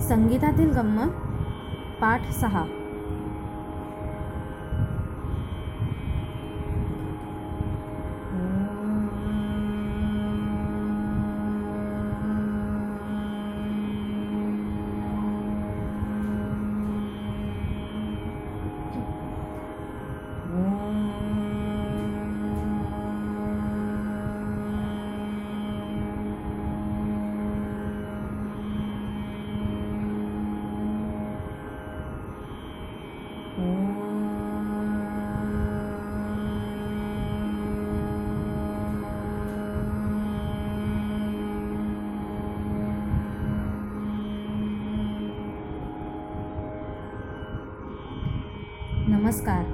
संगीतातील गंमत पाठ सहा. नमस्कार.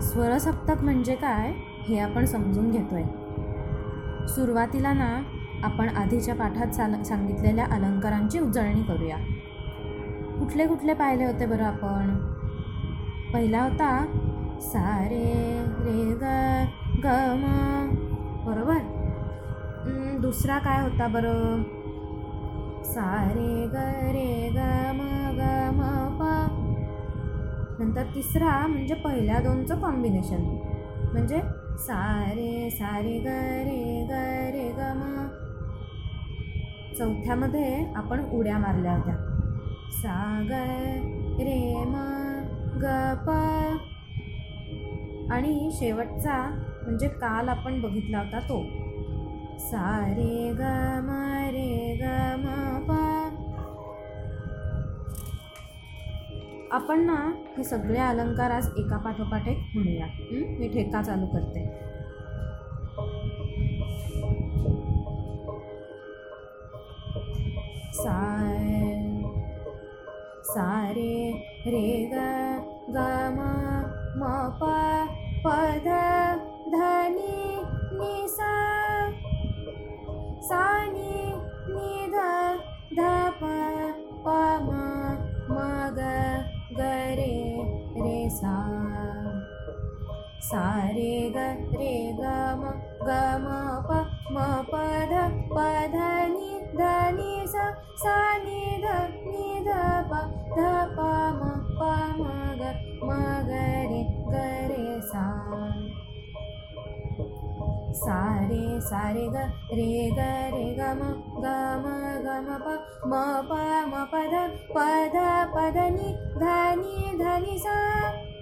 स्वरसप्तक म्हणजे काय हे आपण समजून घेतोय. सुरुवातीला ना आपण आधीच्या पाठात साल सांगितलेल्या अलंकारांची उजळणी करूया. कुठले कुठले पाहिले होते बरं आपण? पहिला होता सारे रे ग ग म बरोबर? दुसरा काय होता बरं? सारे ग रे ग म ग म प नंतर तिसरा म्हणजे पहिल्या दोनचं कॉम्बिनेशन म्हणजे सारे सारे ग रे ग रे ग म. चौथ्यामध्ये आपण उड्या मारल्या होत्या. सा ग रे म ग प. आणि शेवटचा म्हणजे काल आपण बघितला होता तो. सा रे ग म रे ग म प. आपण ना हे सगळे अलंकार आज एका पाठोपाठ एक म्हणूया मी ठेका चालू करते. साय सारे रे ग ग म म प धनी ध सा सानी सा। सा रे ग रे ग म ग म प म प ध प ध नि ध नि सा। नि ध नि ध प ध प म प म ग म ग रे ग रे सा। सा रे सा रे ग रे ग रे ग म ग म ग म प म प म प ध प ध प ध नि ध नि ध नि सा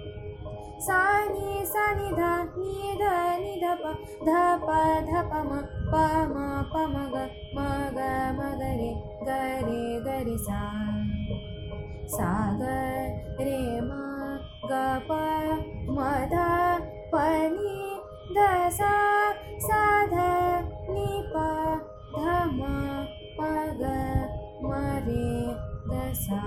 सा नि सा नि ध नि ध नि ध प ध प ध प म प म प म ग म ग म ग रे ग रे ग रे सा. सा ग रे म ग प म ध प नि ध सा सा ध नि प ध म प ग म रे ग सा.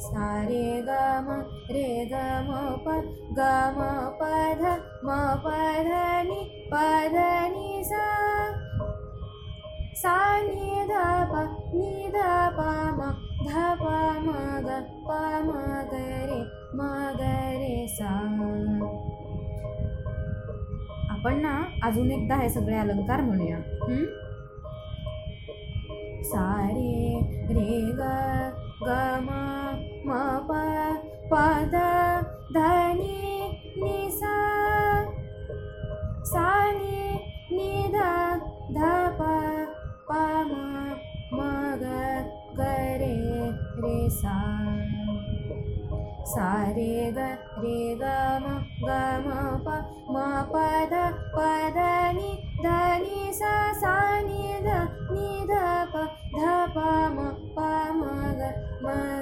सा रे ग म रे ग म प ग म प ध म प ध नि प ध नि सा। सा नि ध प नि ध प म ध प म ग प म ग रे म ग रे सा। आपण ना अजून एकदा हे सगळे अलंकार म्हणूया. हं? सा रे रे ग ग म म प पद धनिसा सा निध ध मग गरे रे सा। रे ग रे ग म पद प ध नि ध निध निध प ध प म प म ग म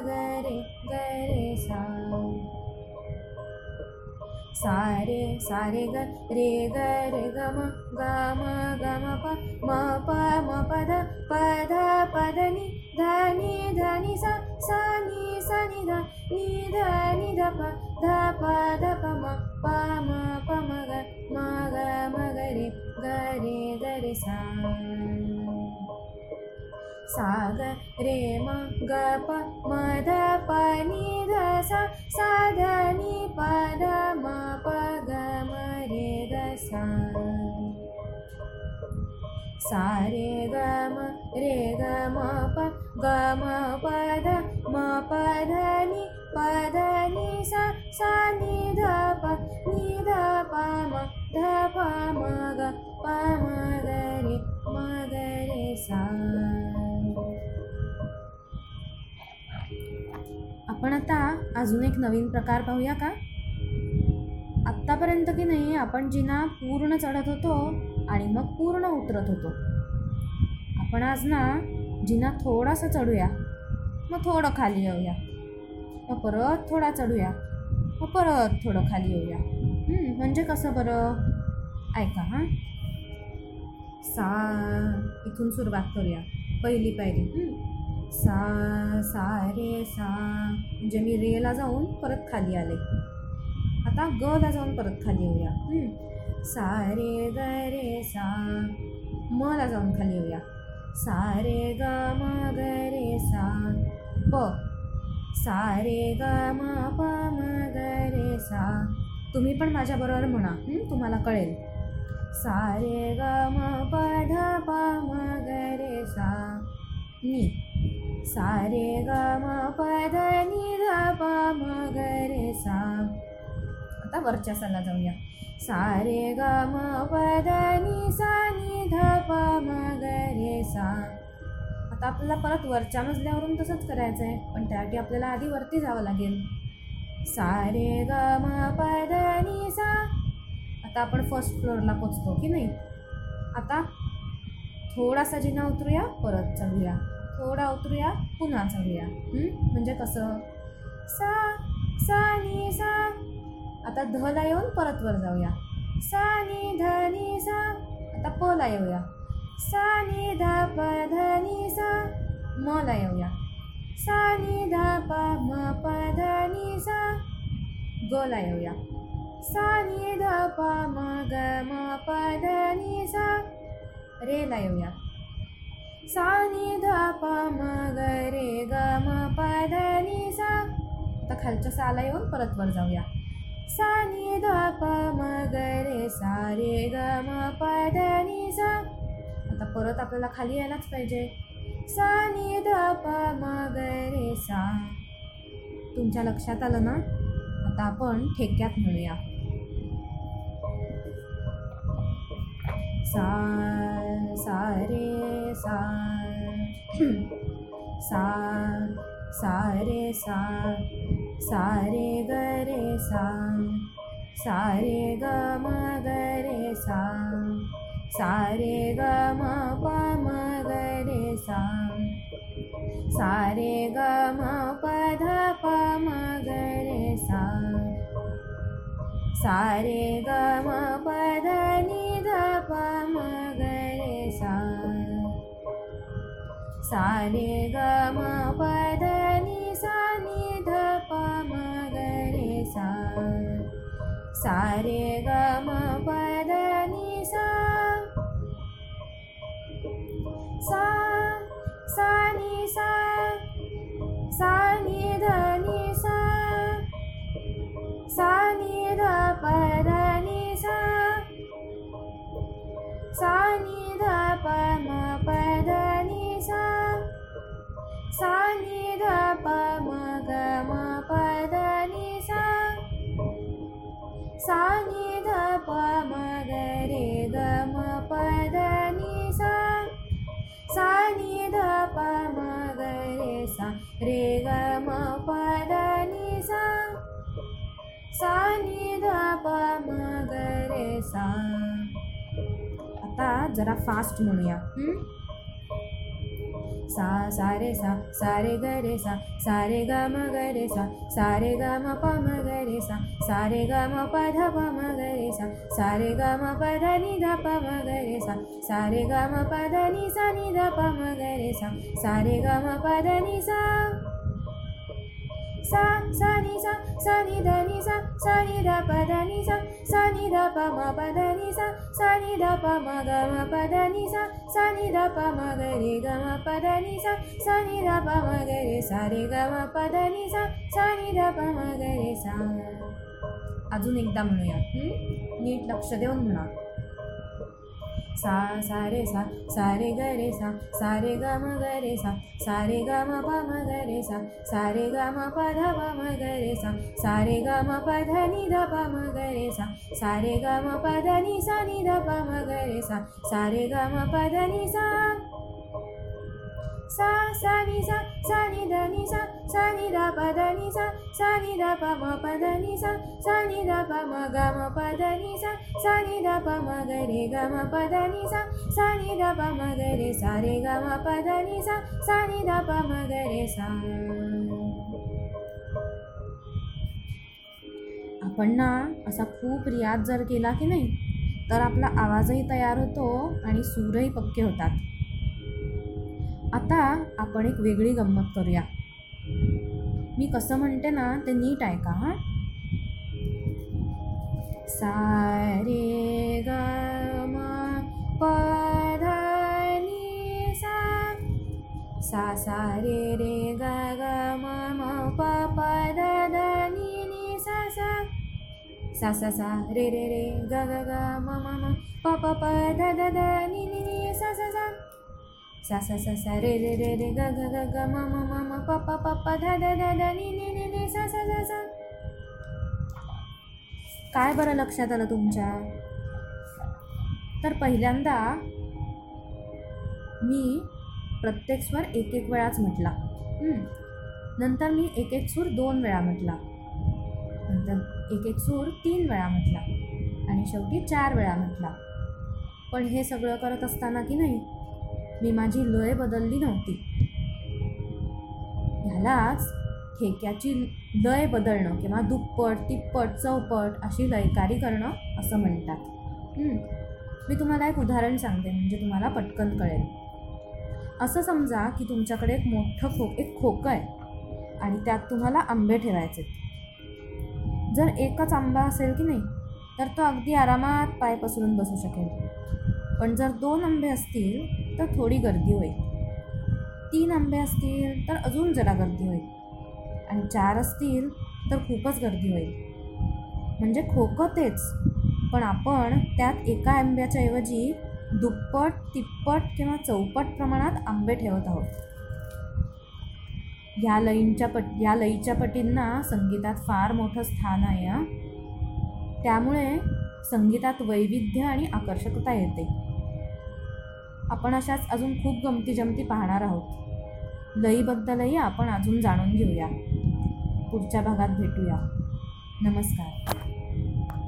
सा रे सा रे ग रे ग रे ग म ग म ग म प म प म प ध नि ध नि सा सा नि सा नि ध नि ध नि ध प ध प ध प म प म प म ग म ग म ग रे ग रे ग रे सा ग रे म ग प म ध प नि स साधनि पद म प ग मे गे ग मे प गम पद म पदनि पदनि पधनि सा निध प निध प म ध प म ग प म ग रे आपण आता अजून एक नवीन प्रकार पाहूया का? आत्तापर्यंत की नाही आपण जिना पूर्ण चढत होतो आणि मग पूर्ण उतरत होतो. आपण आज ना जिना थोडासा चढूया मग थोडं खाली येऊया मग परत थोडा चढूया मग परत थोडं खाली येऊया. म्हणजे कसं बरं? ऐका हां. सा इथून सुरुवात करूया पहिली पायरी. सा सा रे सा. म्हणजे मी रेला जाऊन परत खाली आले. आता गला जाऊन परत खाली येऊया. सा रे ग रे सा. मला जाऊन खाली येऊया. सा रे ग म ग रे सा. प. सा रे ग म प म ग रे सा. तुम्ही पण माझ्याबरोबर म्हणा. तुम्हाला कळेल. सा रे ग म प ध प म ग रे सा. नी. सा रे ग म प ध नि ध प म ग रे सा आता वरच्या सला जाऊया. सा रे ग म प नि सा नि ध प म ग रे सा आता आपल्याला परत वरच्या मजल्यावरून तसंच करायचं आहे पण त्यासाठी आपल्याला आधी वरती जावं लागेल. सा रे ग म प नि सा आता आपण फर्स्ट फ्लोअरला पोचतो की नाही? आता थोडासा जिना उतरूया परत चढूया थोडा उतरूया पुन्हा चढूया म्हणजे कसं? सा सा नी सा. आता धला येऊन परत वर जाऊया. सा नी ध नी सा. आता प ला येऊया. सा नी ध प ध नी सा. म ला येऊया. सा नि ध प म प ध नी सा. ग ला येऊया. सा नि ध प म ग म प ध नी सा. रे ला येऊया. सा नि गरे प म रे ग सा आता खालच्या साला येऊन परत वर जाऊया. सा नि गरे प गम ग रे सा रे ग आता परत आपल्याला खाली यायलाच पाहिजे. सा नि गरे ग रे सा. तुमच्या लक्षात आलं ना? आता आपण ठेक्यात म्हणूया सा सा रे सा सा सा रे सा सा रे ग रे सा सा रे ग म ग रे सा सा रे ग म प म ग रे सा सा रे ग म प ध प म ग रे सा सा रे ग म प ध ध सा रे ग म प ध नि सा। नि ध प म ग रे सा रे ग म प ध नि सा रे ग म प ध नि सा सा नि ध प म ग रे सा आता जरा फास्ट म्हणूया. सा सा रे सा सा रे ग रे सा सा रे ग म ग रे सा सा रे ग म प म ग रे सा सा रे ग म प ध प म ग रे सा सा ग म प ध नि ध प म ग रे सा सा रे ग म प ध नि सा नि ध प म ग रे सा सा ग म प ध नि सा सा सा नि सा सा नि ध नि सा सा नि ध प ध नि सा सा नि ध प म प ध नि सा सा नि ध प म ग म प ध नि सा सा नि ध प म ग रे ग म प ध नि सा सा नि ध प म ग रे सा रे ग म प ध नि सा सा नि ध प म ग रे सा। अजून एकदा म्हणूया. नीट लक्ष देऊन म्हणा. सा सा रे सा सा रे ग रे सा सा रे ग म ग रे सा सा रे ग म प म ग रे सा सा रे ग म प ध प म ग रे सा सा रे ग म प ध नि ध प म ग रे सा सा रे ग म प ध नि सा नि ध प म ग रे सा सा रे ग म प ध नि सा सा सा नि सा सा नि ध नि सा सा नि ध प ध नि सा सा नि ध प म प ध नि सा सा नि ध प म ग म प ध नि सा सा नि ध प म ग रे ग म प ध नि सा सा नि ध प म ग रे सा रे ग म प ध नि सा सा नि ध प म ग रे सा आपण ना असा खूप रियाज जर केला की नाही तर आपला आवाजही तयार होतो आणि सूरही पक्के होतात. आता आपण एक वेगळी गंमत करूया. मी कसं म्हणते ना ते नीट ऐका हां. सा रे ग प ध नि सा. सा सा रे रे ग ग म म प प ध द नि नी सा सा. सा सा सा रे रे रे ग ग ग म म म प प प ध ध ध नी नी सा सा सा. सा सा सा सा रे रे रे रे ग ग ग ग म म म म प प प प ध ध ध ध नि नि नि नि सा सा सा सा. काय बरं लक्षात आलं तुमच्या? तर पहिल्यांदा मी प्रत्येक स्वर एक एक वेळाच म्हटला. नंतर मी एक एक सूर दोन वेळा म्हटला. नंतर एक एक सूर तीन वेळा म्हटला. आणि शेवटी चार वेळा म्हटला. पण हे सगळं करत असताना की नाही मी माझी लय बदलली नव्हती. ह्यालाच ठेक्याची लय बदलणं किंवा दुप्पट तिप्पट चौपट अशी लयकारी करणं असं म्हणतात. मी तुम्हाला एक उदाहरण सांगते म्हणजे तुम्हाला पटकन कळेल. असं समजा की तुमच्याकडे एक मोठं खो एक खोकं आहे आणि त्यात तुम्हाला आंबे ठेवायचे जर एकच आंबा असेल की नाही तर तो अगदी आरामात पाय पसरून बसू शकेल. पण जर दोन आंबे असतील तर थोडी गर्दी होईल. तीन आंबे असतील तर अजून जरा गर्दी होईल. आणि चार असतील तर खूपच गर्दी होईल. म्हणजे खोकं तेच. पण आपण त्यात एका आंब्याच्या ऐवजी दुप्पट तिप्पट किंवा चौपट प्रमाणात आंबे ठेवत आहोत. या लयींच्या पट या लईच्या पटींना संगीतात फार मोठं स्थान आहे त्यामुळे संगीतात वैविध्य आणि आकर्षकता येते. आपण अशाच अजून खूप गमती जमती पाहणार आहोत. लईबद्दलही आपण अजून जाणून घेऊया. पुढच्या भागात भेटूया. नमस्कार.